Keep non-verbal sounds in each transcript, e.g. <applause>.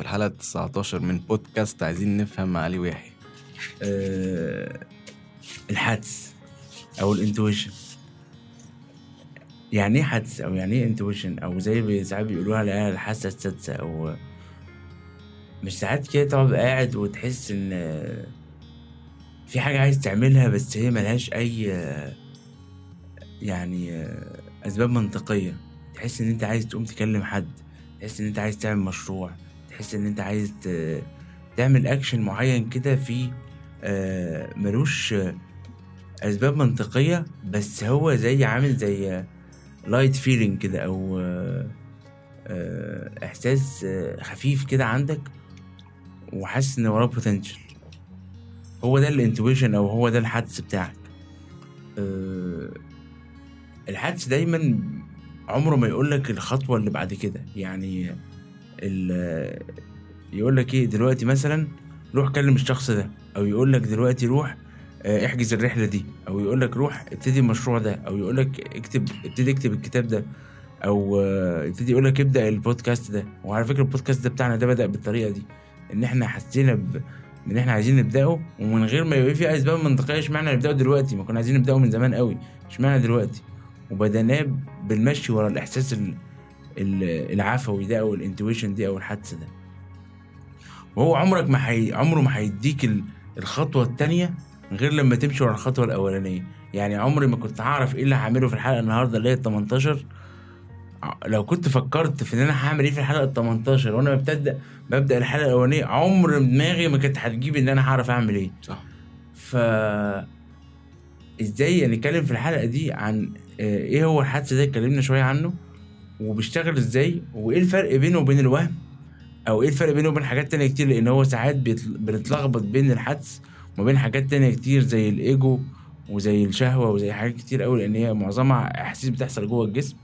في الحلقة 19 من بودكاست عايزين نفهم مع علي ويحيى آه الحدس أو ال intuition. يعني إيه حدس أو يعني إيه intuition؟ أو زي ساعات بيقولوها العيال الحاسة السادسة أو مش ساعات كده تقعد قاعد وتحس آه، في حاجة عايز تعملها بس هي ملهاش آه، يعني أسباب منطقية. تحس إن أنت عايز تقوم تكلم حد تحس إن أنت عايز تعمل مشروع. تحس إن أنت عايز تعمل اكشن معين كده فيه آه، ملوش أسباب منطقية بس هو زي عامل زي light feeling كده أو آه، آه، إحساس خفيف كده عندك وحاسس إن وراه potential هو ده ال intuition أو هو ده الحدس بتاعك. الحدس دايما عمره ما يقول لك الخطوة اللي بعد كده. يعني يقول لك إيه دلوقتي مثلا روح كلم الشخص ده أو يقول لك دلوقتي روح آه، احجز الرحلة دي أو يقول لك روح ابتدي المشروع ده أو يقول لك اكتب ابتدي اكتب الكتاب ده أو آه، يبتدي يقول لك ابدأ البودكاست ده. وعلى فكرة البودكاست ده بتاعنا ده بدأ بالطريقة دي إن إحنا حسينا ب... إن إحنا عايزين نبدأه ومن غير ما يبقى في أسباب منطقية اشمعنى نبدأه دلوقتي؟ ما كنا عايزين نبدأه من زمان قوي اشمعنى دلوقتي؟ وبدأناه بالمشي ورا الإحساس ال... ال- العفوي ده أو الإنتويشن دي أو الحدس ده. وهو عمرك ما حي... عمره ما هيديك ال- الخطوة التانية غير لما تمشي ورا الخطوة الأولانية. يعني عمري ما كنت هعرف إيه اللي هعمله في الحلقة النهارده اللي هي ال 18 ع- لو كنت فكرت في إن أنا هعمل إيه في الحلقة ال 18 وأنا ببتدأ ببدأ الحلقة الأولانية عمر دماغي ما كانت هتجيب إن أنا هعرف أعمل إيه. صح. ف إزاي نتكلم في الحلقة دي عن آه، إيه هو الحدس ده؟ اتكلمنا شوية عنه. وبيشتغل إزاي وايه الفرق بينه وبين الوهم أو إيه الفرق بينه وبين حاجات تانية كتير لأن هو ساعات بنتلخبط بين الحدس وما بين حاجات تانية كتير زي الايجو وزي الشهوة وزي حاجات كتير قوي لأن هي معظمها احاسيس بتحصل جوه الجسم.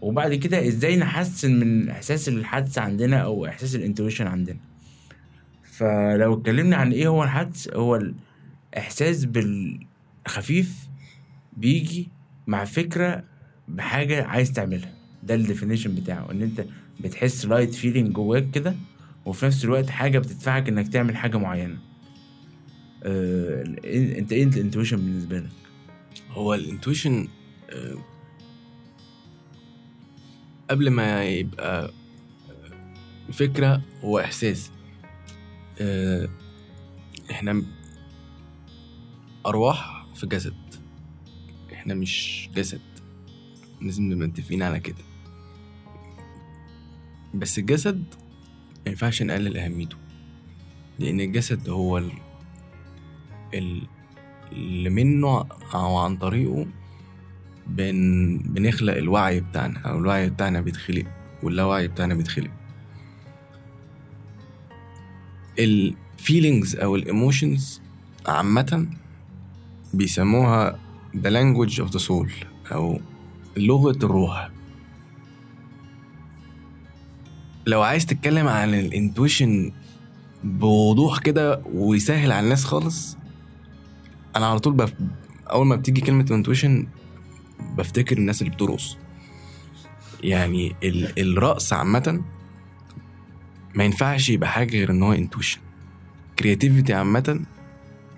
وبعد كده إزاي نحسن من احساس الحدس عندنا أو احساس ال intuition عندنا. فلو اتكلمنا عن إيه هو الحدس هو الاحساس بالخفيف بيجي مع فكرة بحاجة عايز تعملها. ده ال definition بتاعه إن أنت بتحس light feeling جواك كده وفي نفس الوقت حاجة بتدفعك إنك تعمل حاجة معينة. آه، أنت إيه ال intuition بالنسبة لك؟ هو ال intuition قبل ما يبقى آه، فكرة هو إحساس. آه، إحنا م- أرواح في جسد. إحنا مش جسد. لازم نبقى متفقين على كده. بس الجسد ما ينفعش نقلل أهميته لأن الجسد هو ال... ال... اللي منه أو عن طريقه بن... بنخلق الوعي بتاعنا أو الوعي بتاعنا بيتخلق واللاوعي بتاعنا بيتخلق. ال feelings أو ال emotions عامة بيسموها the language of the soul أو لغة الروح. لو عايز تتكلم عن ال intuition بوضوح كده ويسهل على الناس خالص أنا على طول بف... أول ما بتيجي كلمة intuition بفتكر الناس اللي بترقص. يعني ال... الرقص عامة ما ينفعش يبقى حاجة غير إن هو intuition creativity عامة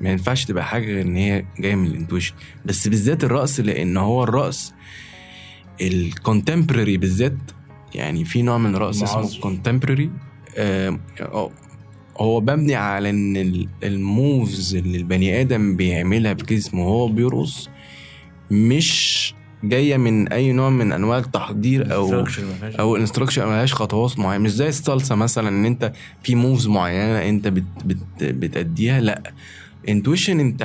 ما ينفعش تبقى حاجة غير إن هي جاية من ال intuition بس بالذات الرقص لأن هو الرقص ال contemporary بالذات يعني في نوع من الرقص اسمه. contemporary هو مبني على إن ال- ال moves اللي البني آدم بيعملها بجسمه وهو بيرقص مش جاية من أي نوع من أنواع التحضير أو أو instruction ملهاش خطوات معينة. مش زي الصلصة مثلا إن أنت في moves معينة أنت بت بت بتأديها. لأ intuition أنت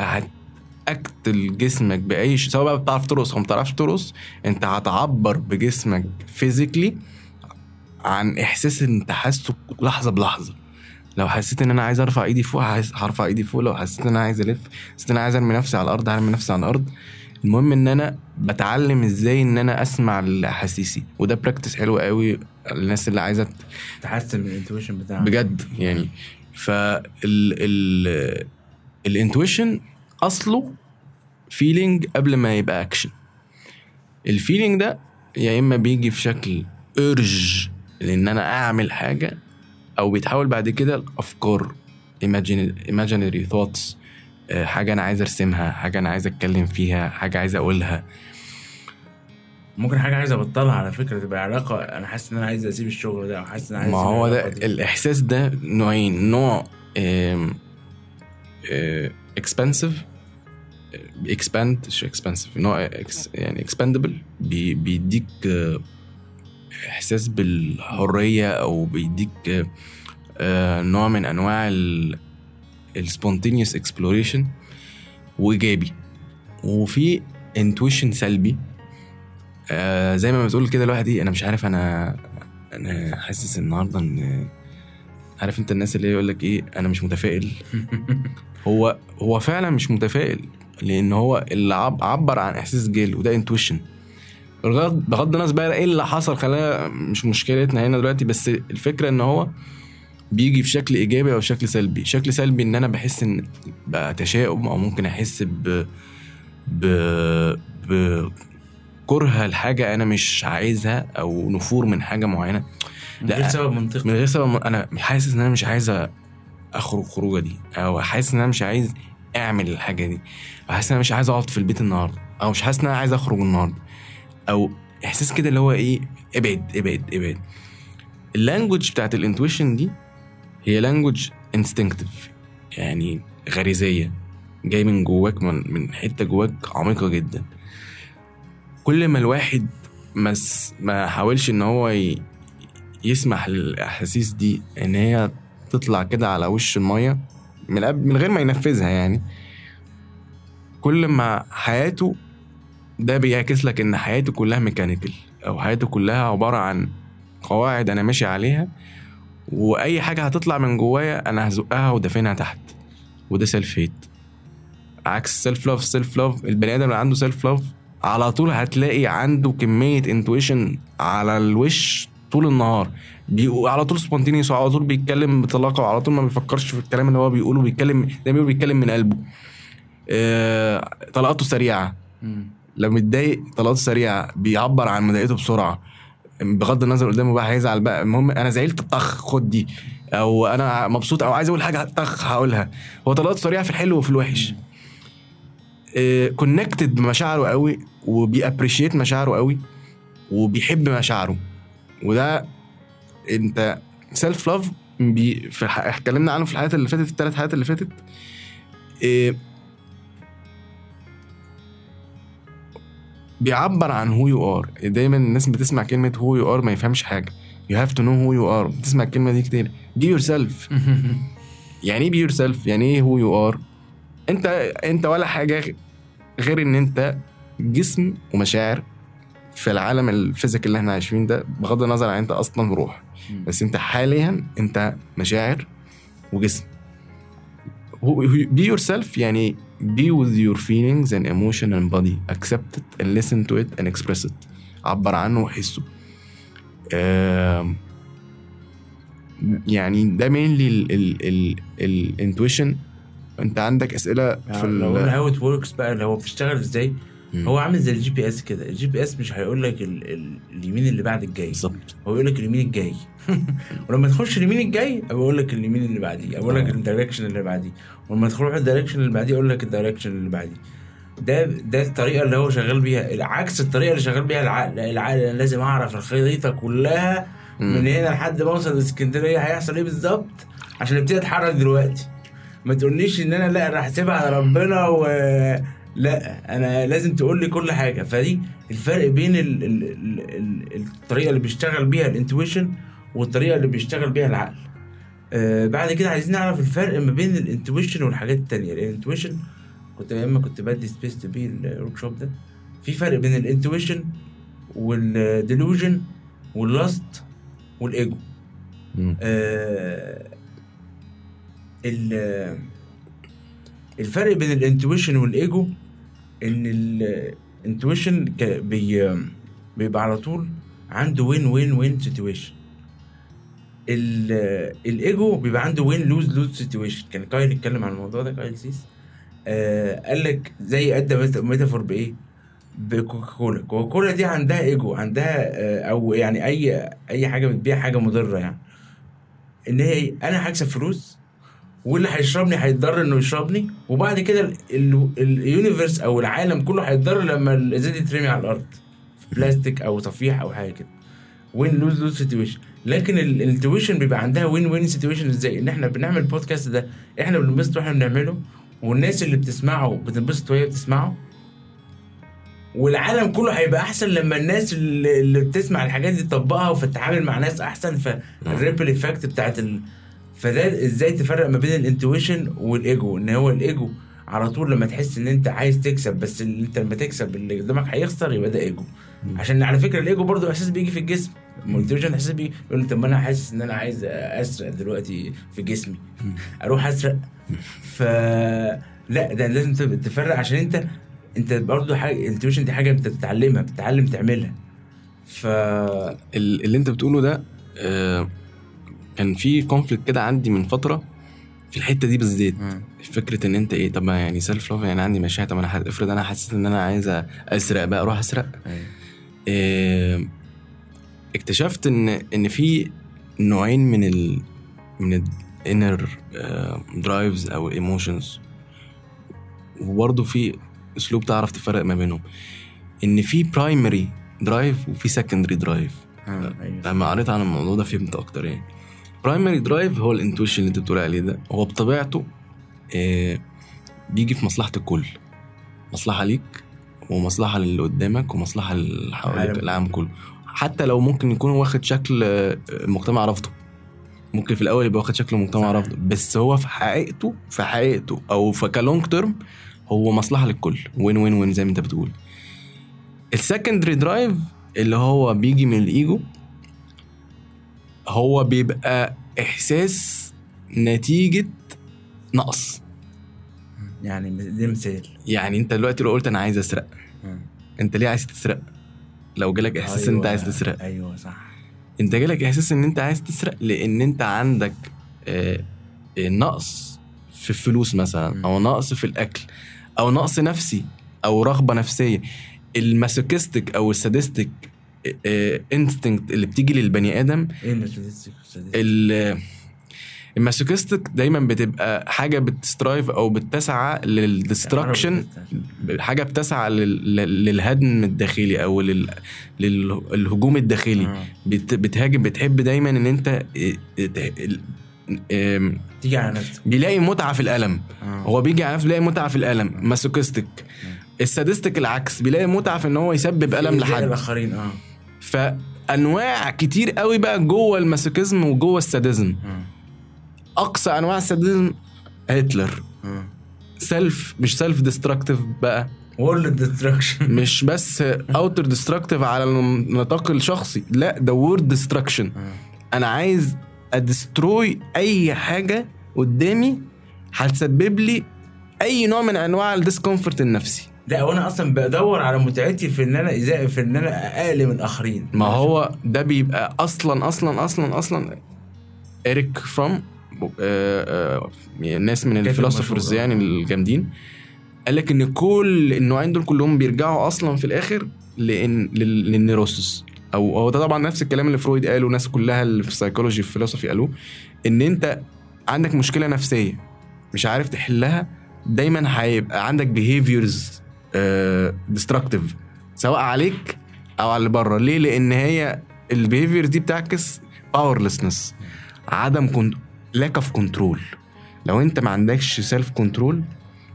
هت act ل جسمك بأي شيء سواء بقى بتعرف ترقص أو ما بتعرفش ترقص أنت هتعبر بجسمك physically عن إحساس انت حاسه لحظة بلحظة. لو حسيت إن أنا عايز أرفع إيدي فوق هرفع إيدي فوق. لو حسيت إن أنا عايز ألف حسيت إن أنا عايز أرمي نفسي على الأرض هرمي نفسي على الأرض. المهم إن أنا بتعلم إزاي إن أنا أسمع لأحاسيسي. وده practice حلو قوي الناس اللي عايزة تحسن من ال intuition بتاعك بجد يعني. فال ال ال intuition أصله feeling قبل ما يبقى اكشن ال feeling ده يا إما بيجي في شكل urge لأن أنا اعمل حاجة أو بيتحول بعد كده لافكار imaginary thoughts. آه، حاجة أنا عايز ارسمها حاجة أنا عايز اتكلم فيها حاجة عايز اقولها. ممكن حاجة عايز ابطلها على فكرة تبقى علاقة. أنا حاسس ان أنا عايز اسيب الشغل ده أو حاسس إن أنا عايز ما هو ده دي. الاحساس ده نوعين. نوع expansive expand مش expansive نوع يعني expandable بيديك آه، إحساس بالحرية أو بيديك آه، نوع من أنواع ال spontaneous exploration وإيجابي. وفي intuition سلبي آه زي ما بتقول كده الواحد إيه أنا مش عارف أنا أنا حاسس النهارده إن عارف أنت الناس اللي يقول لك إيه أنا مش متفائل. <laughs> هو هو فعلا مش متفائل لأن هو اللي عب عبر عن إحساس جيل وده إنتويشن. بغض بغض النظر بقى إيه اللي حصل خلاها مش مشكلتنا هنا دلوقتي بس الفكرة إن هو بيجي في شكل إيجابي أو شكل سلبي. شكل سلبي إن أنا بحس إن بقى تشاؤم أو ممكن أحس ب ب بكره الحاجة أنا مش عايزها أو نفور من حاجة معينة. من. غير سبب منطقي. من غير سبب أنا حاسس إن أنا مش عايز أخرج خروجة دي أو حاسس إن أنا مش عايز أعمل الحاجة دي. حاسس إن أنا مش عايز أقعد في البيت النهارده أو مش حاسس إن أنا عايز أخرج النهارده. أو إحساس كده اللي هو إيه إبعد إبعد إبعد. ال language بتاعت ال intuition دي هي language instinctive يعني غريزية. جاي من جواك من, من حتة جواك عميقة جدا. كل ما الواحد مس ما حاولش إن هو ي... يسمح للأحاسيس دي إن هي تطلع كده على وش المية من من غير ما ينفذها يعني. كل ما حياته ده بيعكس لك إن حياته كلها mechanical أو حياته كلها عبارة عن قواعد أنا ماشي عليها وأي حاجة هتطلع من جوايا أنا هزقها ودفنها تحت وده self hate عكس self love self love البني آدم اللي عنده self love على طول هتلاقي عنده كمية intuition على الوش طول النهار. على طول spontaneous وعلى طول بيتكلم بطلاقة وعلى طول ما بيفكرش في الكلام اللي هو بيقوله بيتكلم زي ما بيتكلم من قلبه آه... طلقاته سريعة. لو متضايق طلقاته سريعة بيعبر عن مضايقته بسرعة بغض النظر قدامه بقى هيزعل بقى. المهم أنا زعلت طخ خد دي. أو أنا مبسوط أو عايز أقول حاجة طخ هقولها. هو طلقاته سريعه في الحلو وفي الوحش. connected بمشاعره قوي وبي appreciate مشاعره قوي وبيحب مشاعره. وده أنت self love بي في الح... اتكلمنا عنه في الحلقات اللي فاتت الثلاث حلقات اللي فاتت. إيه بيعبر عن who you are دايما الناس بتسمع كلمة who you are ما يفهمش حاجة. you have to know who you are بتسمع الكلمة دي كتير. be yourself يعني إيه be yourself يعني إيه who you are أنت أنت ولا حاجة غير إن أنت جسم ومشاعر في العالم ال physical اللي إحنا عايشين ده بغض النظر عن أنت أصلا روح. بس أنت حاليا أنت مشاعر وجسم. Be yourself يعني be with your feelings and emotion and body. Accept it and listen to it and express it. عبر عنه وحسه. آم، يعني ده mainly ال intuition انت عندك أسئلة في يعني لو قلنا ال how it works بقى اللي هو بتشتغل إزاي؟ مم. هو عامل زي ال GPS كده. ال GPS مش هيقول لك ال... ال... اليمين اللي بعد الجاي. بالظبط. هو يقول لك اليمين الجاي. <laughs> ولما تخش اليمين الجاي بقول لك اليمين اللي بعديه أقول لك آه. ال direction اللي بعديه. ولما تروح ال direction اللي بعديه أقول لك ال direction اللي بعديه. ده ده الطريقة اللي هو شغال بيها. عكس الطريقة اللي شغال بيها العقل العقل. أنا لازم أعرف الخريطة كلها مم. من هنا لحد ما أوصل لإسكندرية. هيحصل إيه بالظبط؟ عشان ابتدي أتحرك دلوقتي. ما تقوليش إن أنا لا راح اسيبها على ربنا و لا أنا لازم تقول لي كل حاجة. فدي الفرق بين ال... ال... ال... ال... الطريقة اللي بيشتغل بيها ال intuition والطريقة اللي بيشتغل بيها العقل. آه بعد كده عايزين نعرف الفرق ما بين ال intuition والحاجات التانية. ال intuition كنت أيام كنت بدي space to be ال workshop ده. في فرق بين الإنتويشن والديلوجن واللاست والايجو. آه ال- الفرق بين ال intuition وال ego إن ال intuition بي بيبقى على طول عنده win win win situation ال ego بيبقى عنده win lose lose situation كان كايل اتكلم عن الموضوع ده كايل سيس. آه قال لك زي أدى meta- metaphor بإيه؟ بكوكاكولا. كوكاكولا دي عندها ايجو عندها آه أو يعني أي أي حاجة بتبيع حاجة مضرة يعني. إن هي إيه؟ أنا هكسب فلوس واللي هيشربني هيتضر انه يشربني. وبعد كده ال- ال- ال universe أو العالم كله هيتضر لما الازاز يترمي على الأرض. بلاستيك أو صفيح أو حاجة كده. win lose lose situation لكن ال- ال intuition بيبقى عندها win win situation إزاي؟ ان إحنا بنعمل البودكاست ده إحنا بننبسط وإحنا بنعمله والناس اللي بتسمعه بتنبسط وهي بتسمعه. والعالم كله هيبقى أحسن لما الناس اللي بتسمع الحاجات دي تطبقها وتتعامل مع ناس أحسن. فال ripple effect بتاعت. فده إزاي تفرق ما بين ال intuition وال ego؟ إن هو الإيجو على طول لما تحس إن أنت عايز تكسب بس اللي أنت لما تكسب اللي قدامك هيخسر يبقى ده إيجو. عشان على فكرة الإيجو برضو إحساس بيجي في الجسم. ال intuition إحساس بيجي يقول طب ما أنا حاسس إن أنا عايز أسرق دلوقتي في جسمي. أروح أسرق. ف لا ده لازم تفرق عشان انت أنت برضه حاجة ال intuition دي حاجة أنت بتتعلمها بتتعلم تعملها. ف ال- اللي أنت بتقوله ده آه، كان في conflict كده عندي من فترة في الحتة دي بالذات. فكرة إن أنت إيه طب ما يعني self love يعني عندي مشاعر طب أنا افرض أنا حسيت إن أنا عايز أسرق بقى أروح أسرق. أيوة. آه، اكتشفت إن إن في نوعين من ال من ال inner drives أو emotions وبرضه في أسلوب تعرف تفرق ما بينهم. إن في primary drive وفي secondary drive آه، أيوه. لما قريت عن الموضوع ده فهمت أكتر يعني. primary drive هو ال intuition اللي أنت بتقول عليه ده. هو بطبيعته آه بيجي في مصلحة الكل. مصلحة ليك ومصلحة للي قدامك ومصلحة اللي حواليك العالم. العالم كله. حتى لو ممكن يكون واخد شكل آه، المجتمع رافضه. ممكن في الأول يبقى واخد شكل المجتمع. رافضه. بس هو في حقيقته في حقيقته أو في ك long term هو مصلحة للكل. win win win زي ما أنت بتقول. ال secondary drive اللي هو بيجي من الإيجو هو بيبقى إحساس نتيجة نقص. يعني ده مثال. يعني أنت دلوقتي لو قلت أنا عايز أسرق آه. أنت ليه عايز تسرق؟ لو جالك إحساس إن أنت عايز تسرق. أيوه صح. أنت جالك إحساس إن أنت عايز تسرق لأن أنت عندك آه، نقص في الفلوس مثلا. أو نقص في الأكل أو نقص نفسي أو رغبة نفسية. ال masochistic أو ال sadistic instinct اللي بتيجي للبني آدم. إيه ال masochistic ال- masochistic دايما بتبقى حاجة بت strive أو بتسعى لل destruction حاجة بتسعى لل- لل- للهدم الداخلي أو لل- للهجوم الداخلي. آه. بت بتهاجم بتحب دايما إن أنت آم، تيجي على نفسك. بيلاقي متعة في الألم. آه. هو بيجي على نفسه بيلاقي متعة في الألم. masochistic ال sadistic العكس. بيلاقي متعة في إن هو يسبب ألم لحد. الآخرين آه. فأنواع كتير قوي بقى جوه ال masochism وجوه ال sadism. أقصى أنواع ال sadism هتلر. self مش self destructive بقى. world destruction مش بس outer destructive على النطاق الشخصي لا ده world destruction أنا عايز أ destroy أي حاجة قدامي هتسبب لي أي نوع من أنواع ال discomfort النفسي. لا وأنا أصلا بدور على متعتي في إن أنا اذا في إن أنا أقل من الآخرين. ما هو ده بيبقى أصلا أصلا أصلا أصلا اريك فروم ناس من ال philosophers مشهور، آه. يعني الجامدين. قال لك إن كل النوعين دول كلهم بيرجعوا أصلا في الآخر لأن لل- لل neurosis أو هو ده طبعا نفس الكلام اللي فرويد قاله والناس كلها اللي في السايكولوجي في ال philosophy قالوه إن أنت عندك مشكلة نفسية مش عارف تحلها دايما هيبقى عندك behaviors destructive سواء عليك أو على اللي بره. ليه؟ لأن هي ال behavior دي بتعكس powerlessness عدم كنت lack of control لو أنت ما عندكش self control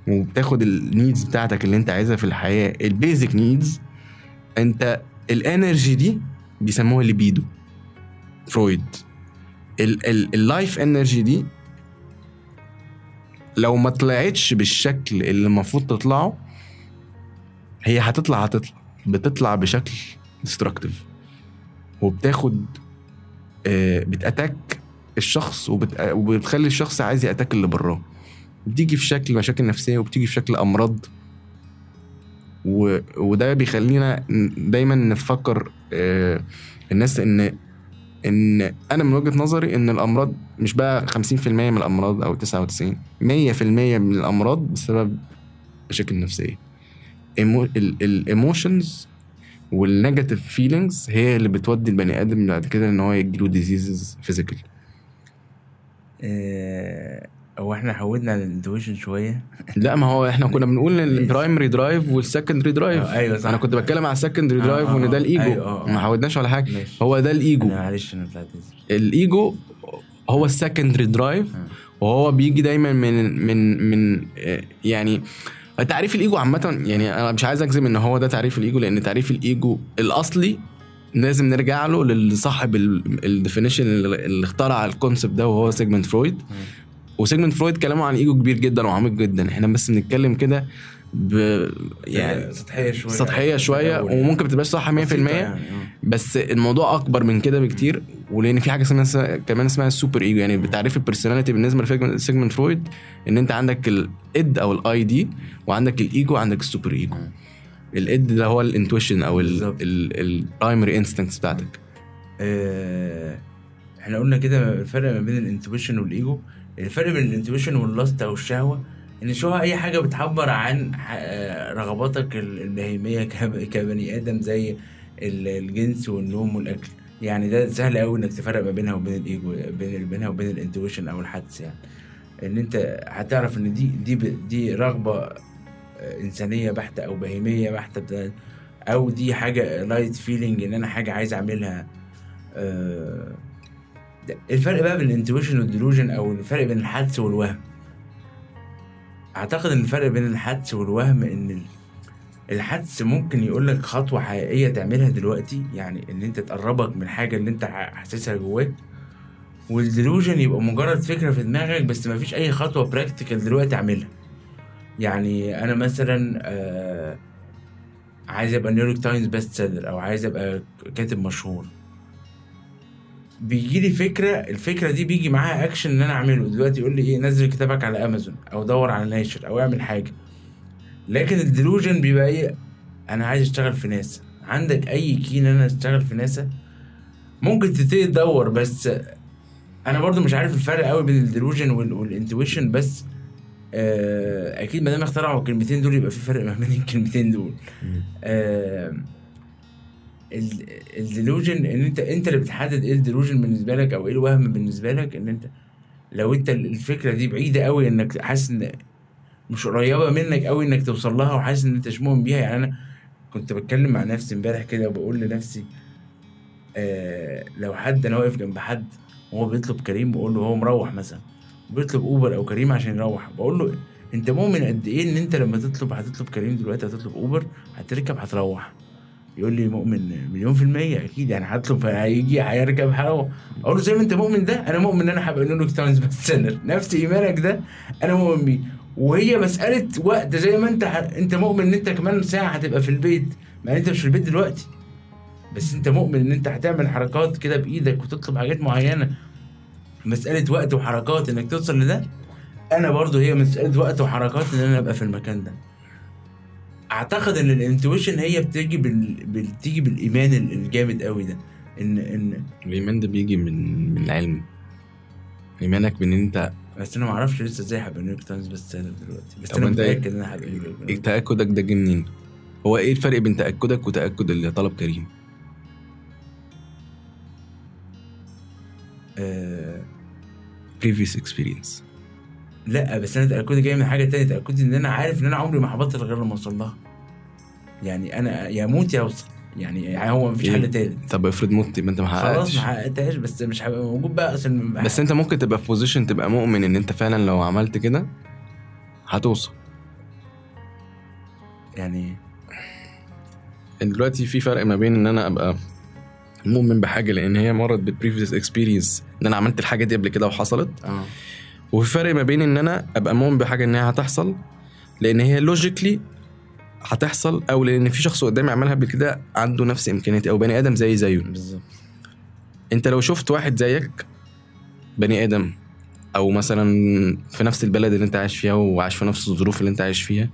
وبتاخد ال needs بتاعتك اللي أنت عايزها في الحياة ال basic needs أنت ال energy دي بيسموها ليبيدو فرويد ال life energy دي لو ما طلعتش بالشكل اللي المفروض تطلعه هي هتطلع هتطلع. بتطلع بشكل destructive وبتاخد آه، بت attack الشخص وبت... وبتخلي الشخص عايز ي attack اللي براه. بتيجي في شكل مشاكل نفسية وبتيجي في شكل أمراض. و... وده بيخلينا دايما نفكر آه، الناس ان إن أنا من وجهة نظري إن الأمراض مش بقى 50% من الأمراض أو 99 100% من الأمراض بسبب مشاكل نفسية. ال emotions وال negative feelings هي اللي بتودي البني آدم بعد كده إن هو يجيله diseases physical آه، هو إحنا حودنا على ال intuition شوية لا ما هو إحنا كنا بنقول ال primary drive وال secondary drive آه، أيوة صح. أنا كنت بتكلم على ال secondary آه، drive آه، وإن ده آه. الايجو أيوة، آه، آه. ما حودناش على حاجة ماشي. هو ده الايجو معلش أنا طلعت. الايجو هو ال secondary drive آه. وهو بيجي دايما من من من آه، يعني تعريف الإيجو عامة يعني أنا مش عايز أجزم إن هو ده تعريف الإيجو لأن تعريف الإيجو الأصلي لازم نرجع له لصاحب ال definition اللي اخترع ال concept ده وهو سيجموند فرويد وسيجموند فرويد كلامه عن الايجو كبير جدا وعميق جدا. إحنا بس بنتكلم كده ب يعني سطحية شوية. سطحية شوية أول- وممكن ما تبقاش صح 100% بسيطة يعني، آه. بس الموضوع أكبر من كده بكتير ولأن في حاجة اسمها كمان اسمها ال super ego يعني بتعريف ال personality بالنسبة لسيجموند فرويد إن أنت عندك ال id أو ال ID وعندك الايجو وعندك ال super ego ال id ده هو ال intuition أو. ال primary instincts بتاعتك. آه، إحنا قلنا كده الفرق ما بين ال intuition وال ego الفرق بين ال intuition وال lust أو الشهوة إن الشهوه أي حاجة بتعبر عن آه، رغباتك ال- البهيمية <laughs> كب- كبني آدم زي ال- الجنس والنوم والأكل. يعني ده سهل قوي إنك تفرق ما بينها وبين الايجو بين بينها وبين ال intuition أو الحدس يعني. إن أنت هتعرف إن دي دي دي رغبة آه، إنسانية بحتة أو بهيمية بحتة أو دي حاجة light feeling إن أنا حاجة عايز أعملها آه، الفرق بقى بين ال intuition وال delusion أو الفرق بين الحدس والوهم. أعتقد إن الفرق بين الحدس والوهم إن ال- الحدس ممكن يقول لك خطوة حقيقية تعملها دلوقتي يعني إن أنت تقربك من حاجة اللي أنت حاسسها جواك وال delusion يبقى مجرد فكرة في دماغك بس ما فيش أي خطوة practical دلوقتي أعملها. يعني أنا مثلا آه عايز أبقى نيويورك تايمز best seller أو عايز أبقى كاتب مشهور. بيجي لي فكرة الفكرة دي بيجي معاها اكشن إن أنا أعمله. دلوقتي يقول لي إيه نزل كتابك على امازون أو دور على ناشر أو اعمل حاجة. لكن ال delusion بيبقى إيه؟ أنا عايز أشتغل في ناسا. عندك أي كي إن أنا أشتغل في ناسا؟ ممكن تبتدي تدور بس أنا برضو مش عارف الفرق قوي بين ال delusion وال intuition بس آه، أكيد ما دام اخترعوا الكلمتين دول يبقى في فرق ما بين الكلمتين دول. ال delusion إن أنت أنت اللي بتحدد إيه ال delusion بالنسبة لك أو إيه الوهم بالنسبة لك إن أنت لو أنت الفكرة دي بعيدة قوي إنك حاسس إن مش قريبة منك قوي إنك توصل لها وحاسس إن أنت مش مؤمن بيها. يعني أنا كنت بتكلم مع نفسي إمبارح كده وبقول لنفسي آه لو حد أنا واقف جنب حد وهو بيطلب كريم بقول له هو مروح مثلا بيطلب أوبر أو كريم عشان يروح بقول له أنت مؤمن قد إيه إن أنت لما تطلب هتطلب كريم دلوقتي هتطلب أوبر هتركب هتروح؟ يقول لي مؤمن مليون في المية أكيد يعني هطلب هيجي هيركب هروح أقول له زي ما أنت مؤمن ده أنا مؤمن إن أنا هبقى نيويورك تايمز best seller نفس إيمانك ده أنا مؤمن بيه. وهي مسألة وقت زي ما أنت ح... أنت مؤمن إن أنت كمان ساعة هتبقى في البيت. إن أنت مش في البيت دلوقتي. بس أنت مؤمن إن أنت هتعمل حركات كده بإيدك وتطلب حاجات معينة. مسألة وقت وحركات إنك توصل لده. أنا برضو هي مسألة وقت وحركات إن أنا أبقى في المكان ده. أعتقد إن ال intuition هي بتيجي بال... بتيجي بالإيمان ال- الجامد قوي ده. ان إن الإيمان ده بيجي من من العلم. إيمانك بان أنت بس أنا ما أعرفش لسه إزاي هبقى نيويورك تايمز بس دلوقتي. بس أنا إيه؟ متأكد إن أنا هبقى نيويورك. تأكدك ده جه منين؟ هو إيه الفرق بين تأكدك وتأكد اللي طلب كريم؟ آه... previous experience. لا بس أنا تاكدي جاي من حاجة تانية تاكدي إن أنا عارف إن أنا عمري ما هبطل غير لما اوصل لها. يعني أنا يا أموت يا أوصل. يعني هو مفيش إيه؟ حل تالت طب افرض مت يبقى أنت ما خلاص حققتش ما حققتهاش بس مش هبقى موجود بقى أصلا بس أنت ممكن تبقى في position تبقى مؤمن إن أنت فعلا لو عملت كده هتوصل. يعني دلوقتي في فرق ما بين إن أنا أبقى مؤمن بحاجة لأن هي مرت بال previous experience إن أنا عملت الحاجة دي قبل كده وحصلت. آه. وفي فرق ما بين إن أنا أبقى مؤمن بحاجة إن هي هتحصل لأن هي لوجيكلي هتحصل أو لأن في شخص قدامي عملها قبل كده عنده نفس إمكانياتي أو بني آدم زي زيه. بالظبط. أنت لو شفت واحد زيك بني آدم أو مثلا في نفس البلد اللي أنت عايش فيها وعايش في نفس الظروف اللي أنت عايش فيها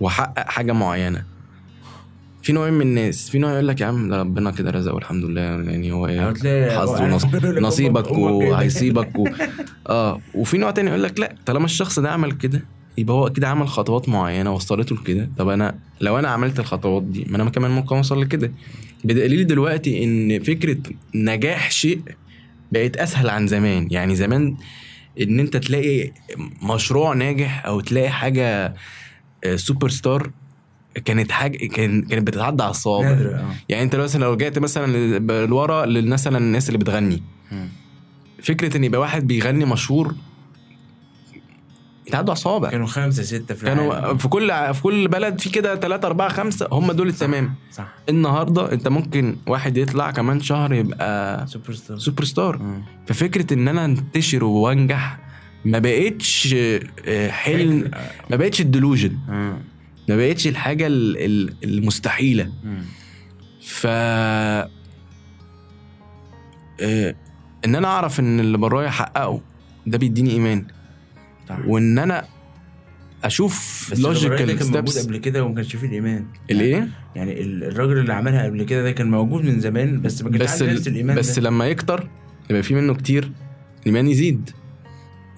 وحقق حاجة معينة في نوعين من الناس. في نوع يقول لك يا عم ده ربنا كده رزق والحمد لله. يعني هو إيه؟ حظ أنا ونص- بقول لك نصيبك أمك- أمك كده. وهيصيبك و... <laughs> آه. وفي نوع تاني يقول لك لا طالما الشخص ده عمل كده يبقى هو أكيد عمل خطوات معينة وصلته لكده. طب أنا لو أنا عملت الخطوات دي ما أنا كمان ممكن أوصل لكده. بدليل دلوقتي إن فكرة نجاح شيء بقت أسهل عن زمان. يعني زمان إن أنت تلاقي مشروع ناجح أو تلاقي حاجة آه، سوبر ستار كانت حاجة كان كانت بتتعدى على الصوابع آه. يعني أنت مثلا لو رجعت مثلا لورا مثلا الناس اللي بتغني. فكرة إن يبقى واحد بيغني مشهور يتعدوا على الصوابع كانوا خمسة ستة في كانوا العالم. في كل في كل بلد في كده ثلاثة أربعة خمسة هم دول التمام. صح. النهارده أنت ممكن واحد يطلع كمان شهر يبقى superstar superstar مم. ففكرة إن أنا انتشر وأنجح ما بقتش آه، حلم ما بقتش ال delusion. ما بقتش الحاجة ال- ال- المستحيلة. ف آه، إن أنا أعرف إن اللي برايا احققه ده بيديني إيمان. وإن أنا أشوف logical كان موجود steps قبل كده وما كانش فيه الإيمان. الإيه؟ يعني ال- الراجل اللي عملها قبل كده ده كان موجود من زمان بس ما كانش بس عنده نفس ال... الإيمان بس ده. لما يكتر يبقى في منه كتير. الإيمان يزيد.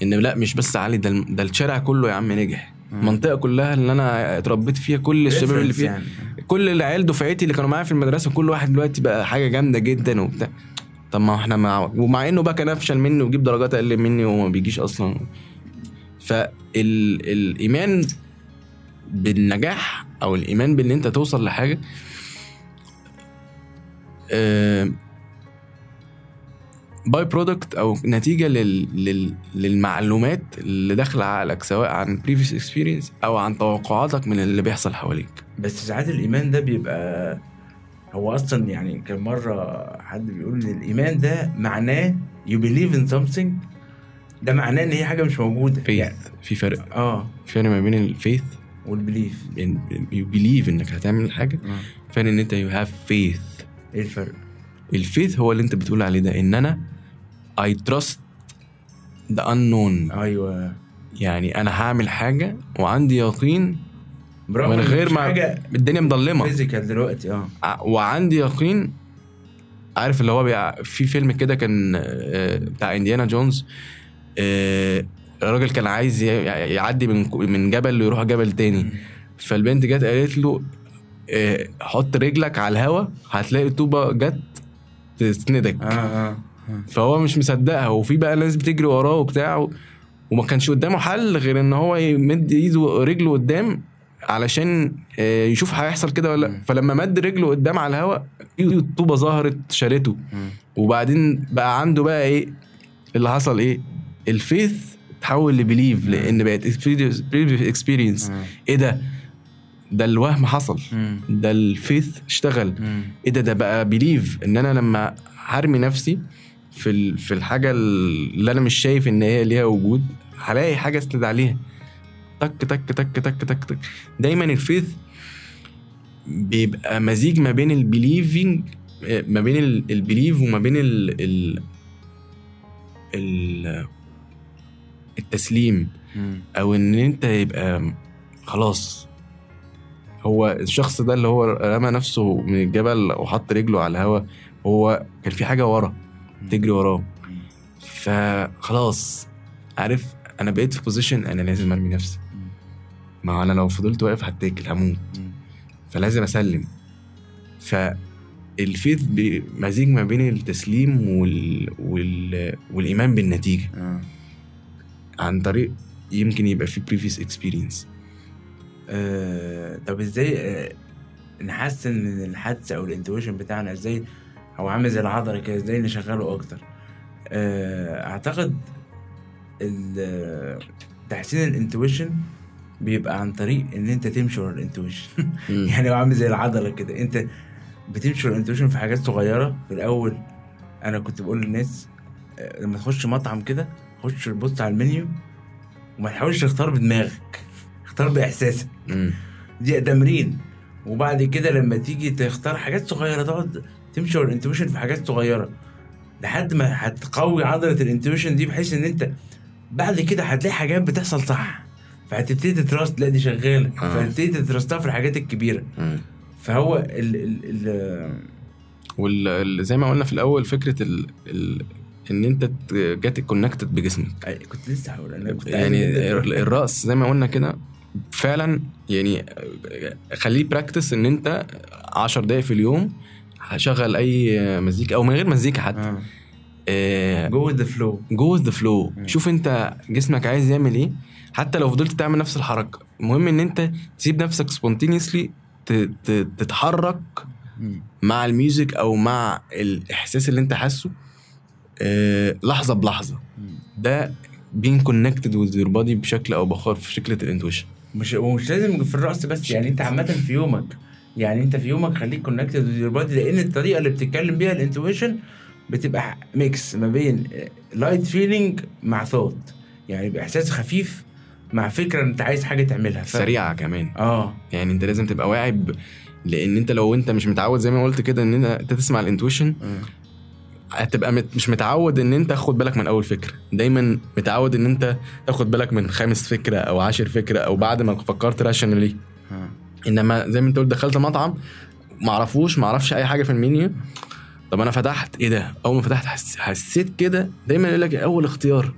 إن لا مش بس علي ده ده الشارع كله يا عم نجح. المنطقة كلها اللي أنا اتربيت فيها كل الشباب اللي فيها. يعني. كل العيال دفعتي اللي كانوا معايا في المدرسة كل واحد دلوقتي بقى حاجة جامدة جدا وبتاع. طب ما إحنا مع ومع إنه بقى كان أفشل مني ويجيب درجات أقل مني وما بيجيش أصلا. فالايمان بالنجاح أو الإيمان بإن أنت توصل لحاجة by-product أو نتيجة لل... لل... للمعلومات اللي داخله عقلك سواء عن previous experience أو عن توقعاتك من اللي بيحصل حواليك. بس ساعات الإيمان ده بيبقى هو أصلا يعني كان مرة حد بيقول إن الإيمان ده معناه you believe in something ده معناه إن هي حاجة مش موجودة. يعني faith في فرق. آه. في فرق ما بين ال faith وال belief you believe إنك هتعمل حاجة فرق إن أنت you have faith إيه الفرق؟ ال faith هو اللي أنت بتقول عليه ده إن أنا I trust the unknown. أيوه. يعني أنا هعمل حاجة وعندي يقين برغم من غير ما حاجة الدنيا مضلمه physical دلوقتي آه. ع- وعندي يقين عارف اللي هو بيع... في فيلم كده كان آه، بتاع انديانا جونز آه، الراجل كان عايز يعدي من من جبل ويروح جبل تاني. فالبنت جت قالت له آه، حط رجلك على الهوا هتلاقي طوبة جت تسندك. آه آه. فهو مش مصدقها وفي بقى ناس بتجري وراه وبتاع وما كانش قدامه حل غير إن هو يمد إيده رجله قدام علشان آه، يشوف هيحصل كده ولا لأ. فلما مد رجله قدام على الهواء الطوبه ظهرت شالته. وبعدين بقى عنده بقى إيه اللي حصل إيه ال faith تحول ل belief. لأن بقت experience. إيه ده ده الوهم حصل. ده ال faith اشتغل. إيه ده ده بقى belief إن أنا لما هرمي نفسي في في الحاجة اللي أنا مش شايف إن هي ليها وجود هلاقي حاجة استند عليها تك تك تك تك تك تك. دايما ال faith بيبقى مزيج ما بين ال believing ما بين ال- ال belief وما بين ال ال ال التسليم. أو إن أنت يبقى خلاص. هو الشخص ده اللي هو رمى نفسه من الجبل وحط رجله على الهواء هو كان في حاجة ورا. تجري وراه فخلاص عارف أنا بقيت في position أنا لازم أرمي نفسي. ما أنا لو فضلت واقف هتاكل هموت. فلازم أسلم. فال faith مزيج ما بين التسليم وال... وال... والإيمان بالنتيجة. آه. عن طريق يمكن يبقى في previous experience آه، طب إزاي آه، نحسن من الحدس أو ال intuition بتاعنا إزاي هو عامل زي العضلة كده إزاي نشغله أكتر. آه، أعتقد تحسين ال intuition بيبقى عن طريق إن أنت تمشي ورا ال intuition. <laughs> يعني هو عامل زي العضلة كده. أنت بتمشي ورا ال intuition في حاجات صغيرة. في الأول أنا كنت بقول للناس آه، لما تخش مطعم كده خش بص على المنيو وما تحاولش تختار بدماغك. <laughs> اختار بإحساسك. دي تمرين. وبعد كده لما تيجي تختار حاجات صغيرة تقعد تمشي ورا ال intuition في حاجات صغيرة. لحد ما هتقوي عضلة ال intuition دي بحيث إن أنت بعد كده هتلاقي حاجات بتحصل صح. فهتبتدي ت trust لا دي شغالة. آه. فهتبتدي ت trust ها في الحاجات الكبيرة. فهو ال ال ال وال زي ما قلنا في الأول فكرة ال... ال... إن أنت gut connected بجسمك. كنت لسه هقول أنا كنت يعني عايز- ال- الرأس زي ما قلنا كده فعلا يعني خليه practice إن أنت 10 دقايق في اليوم هشغل أي مزيكا أو من غير مزيكا حتى. آه. go the flow go the flow شوف أنت جسمك عايز يعمل إيه. حتى لو فضلت تعمل نفس الحركة. المهم إن أنت تسيب نفسك spontaneously تتحرك مع ال music أو مع الإحساس اللي أنت حاسه. آه لحظة بلحظة. ده being connected with your body بشكل أو بآخر في شكل ال intuition. مش ومش لازم في الرقص بس يعني أنت عامة في يومك يعني انت في يومك خليك connected with your body لأن الطريقة اللي بتتكلم بيها ال intuition بتبقى mix ما بين light feeling مع ثوت يعني يبقى إحساس خفيف مع فكرة أنت عايز حاجة تعملها. ف... سريعة كمان. آه. يعني أنت لازم تبقى واعي. لأن أنت لو أنت مش متعود زي ما قلت كده إن أنت تسمع الانتويشن هتبقى مت... مش متعود إن أنت تاخد بالك من أول فكرة. دايما متعود إن أنت تاخد بالك من خامس فكرة أو عاشر فكرة أو بعد ما فكرت راشنالي. إنما زي ما أنت قلت دخلت مطعم معرفوش معرفش أي حاجة في المنيو. طب أنا فتحت إيه ده؟ أول ما فتحت حس... حسيت كده دايما يقول لك أول اختيار.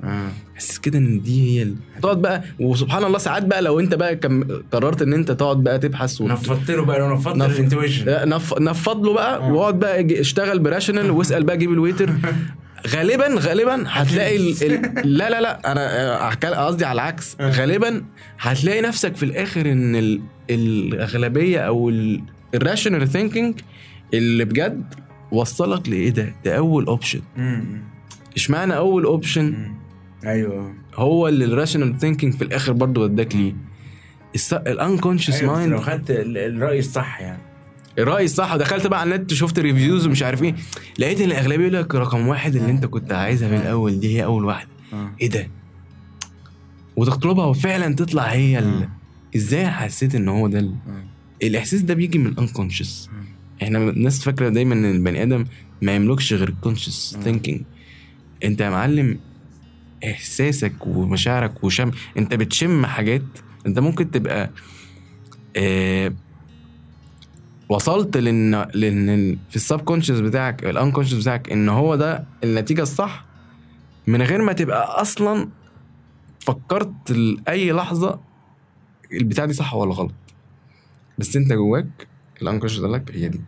حسيت كده إن دي هي ال... تقعد بقى وسبحان الله ساعات بقى لو أنت بقى كم... قررت إن أنت تقعد بقى تبحث وت... نفضت له بقى لو نفضت نف- ال intuition. لا، نف... نفض له بقى واقعد بقى اشتغل ب rational واسأل بقى جيب ال waiter. <laughs> غالبا غالبا هتلاقي ال... ال... <laughs> لا لا لا أنا أحكي- قصدي على العكس. غالبا هتلاقي نفسك في الآخر إن ال... الأغلبية أو ال... ال rational thinking اللي بجد وصلك لإيه ده؟ ده أول option إشمعنى أول option أيوه. هو اللي ال rational thinking في الآخر برضه وداك ليه. ال unconscious أيوة، بس لو mind خدت ال- الرأي الصح يعني. الرأي الصح ودخلت بقى على النت شفت reviews ومش عارف إيه لقيت إن الأغلبية يقول لك رقم واحد اللي أنت كنت عايزها من الأول دي هي أول واحدة. إيه ده؟ وتطلبها وفعلا تطلع هي ال... إزاي حسيت إن هو ده ال... الإحساس ده بيجي من ال unconscious إحنا الناس فاكرة دايما إن البني آدم ما يملكش غير ال conscious thinking أنت يا معلم إحساسك ومشاعرك وشم أنت بتشم حاجات أنت ممكن تبقى آه وصلت لأن لأن في ال subconscious بتاعك ال unconscious بتاعك إن هو ده النتيجة الصح. من غير ما تبقى أصلا فكرت لأي لحظة البتاع دي صح ولا غلط. بس أنت جواك ال unconscious قال لك هي دي.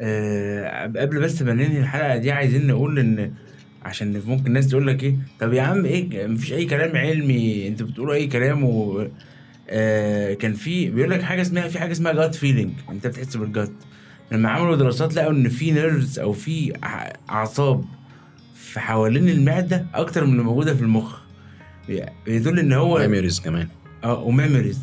آه، قبل بس ما ننهي الحلقة دي عايزين نقول إن عشان ممكن الناس تقول لك إيه طب يا عم إيه مفيش أي كلام علمي أنتوا بتقولوا أي كلام و آه كان في بيقول لك حاجة اسمها في حاجة اسمها gut feeling انت بتحس بال gut لما عملوا دراسات لقوا إن في nerves أو في أعصاب في حوالين المعدة أكتر من اللي موجودة في المخ. بيدل إن هو memories كمان. آه و memories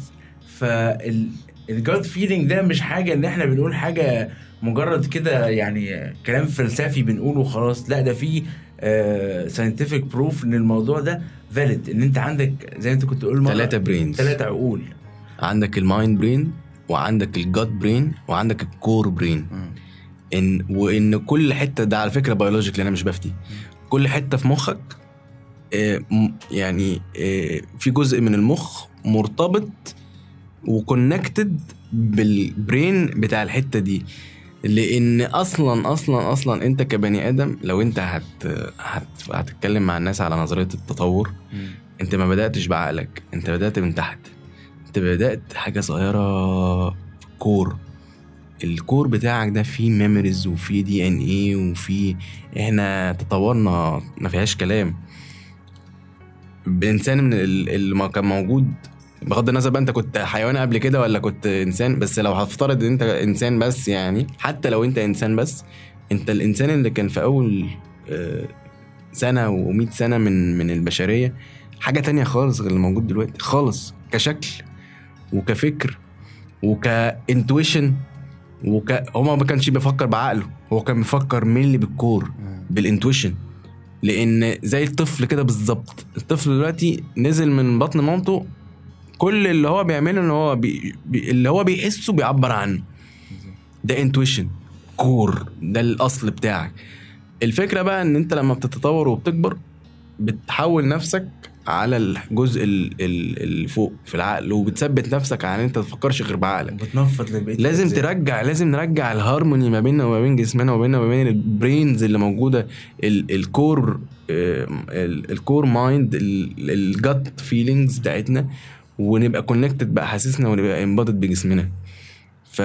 فال ال gut feeling ده مش حاجة إن إحنا بنقول حاجة مجرد كده يعني كلام فلسفي بنقوله وخلاص. لا ده في scientific proof إن الموضوع ده valid إن أنت عندك زي ما أنت كنت تقول ثلاثة brains ثلاثة عقول. عندك ال mind brain وعندك ال gut brain وعندك ال core brain وإن كل حتة ده على فكرة biologically أنا مش بفتي. كل حتة في مخك آه، يعني آه، في جزء من المخ مرتبط و connected بال brain بتاع الحتة دي. لأن أصلا أصلا أصلا انت كبني آدم لو انت هت, هت هتتكلم مع الناس على نظرية التطور انت ما بدأتش بعقلك انت بدأت من تحت. انت بدأت حاجة صغيرة في ال core. ال core بتاعك ده فيه memories وفيه DNA وفيه إحنا تطورنا ما فيهاش كلام. بإنسان من ال- اللي كان موجود بغض النظر بقى انت كنت حيوان قبل كده ولا كنت انسان بس لو هفترض ان انت انسان بس يعني حتى لو انت انسان بس انت الانسان اللي كان في أول آه، سنة و100 سنة من من البشرية حاجة تانية خالص غير اللي موجود دلوقتي خالص كشكل وكفكر وكانتويشن وك هو ما كانش بيفكر بعقله هو كان بيفكر مين بال core بال intuition لأن زي الطفل كده بالظبط الطفل دلوقتي نزل من بطن مامته كل اللي هو بيعمله إن هو بي... بي... اللي هو بيحسه بيعبر عنه. ده intuition core ده الأصل بتاعك. الفكرة بقى إن أنت لما بتتطور وبتكبر بتحول نفسك على الجزء ال- ال- اللي فوق في العقل وبتثبت نفسك على إن أنت ما تفكرش غير بعقلك. وبتنفض للبقيه لازم الأجزاء. ترجع لازم نرجع الهارموني ما بيننا وما بين جسمنا وما بيننا وما بين ال brains اللي موجودة ال- ال core ال core mind ال gut feelings بتاعتنا. ونبقى connected باحاسيسنا ونبقى embodied بجسمنا. ف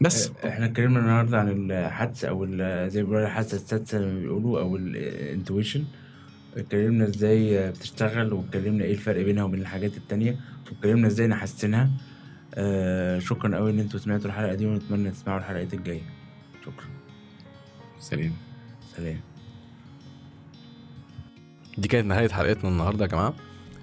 بس. إحنا اتكلمنا النهارده عن الحدس أو زي ما بيقولوا الحاسه السادسة زي ما بيقولوا أو ال intuition اتكلمنا إزاي بتشتغل واتكلمنا إيه الفرق بينها وبين الحاجات التانية واتكلمنا إزاي نحسنها آه شكرا قوي إن أنتوا سمعتوا الحلقة دي ونتمنى تسمعوا الحلقات الجاية. شكرا. سليم سلام. دي كانت نهاية حلقتنا النهاردة يا جماعة.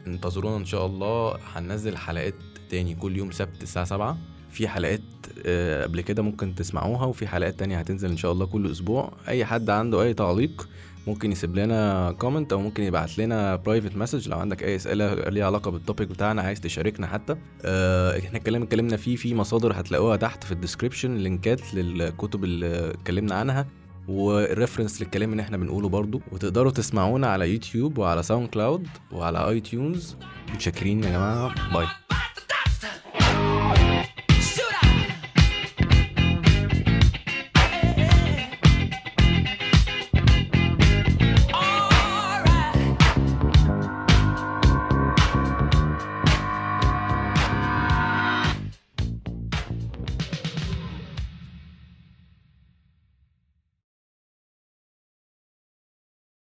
انتظرونا إن شاء الله. هننزل حلقات تاني كل يوم سبت الساعة سبعة. في حلقات آه، قبل كده ممكن تسمعوها وفي حلقات تانية هتنزل إن شاء الله كل أسبوع. أي حد عنده أي تعليق ممكن يسيب لنا comment أو ممكن يبعت لنا private message لو عندك أي أسئلة ليها علاقة بال topic بتاعنا عايز تشاركنا حتى. آه، إحنا الكلام اتكلمنا فيه في مصادر هتلاقوها تحت في ال description link ات للكتب اللي اتكلمنا عنها. وال reference للكلام اللي إحنا بنقوله برضو وتقدروا تسمعونا على يوتيوب وعلى SoundCloud وعلى iTunes متشكرين يا جماعة. bye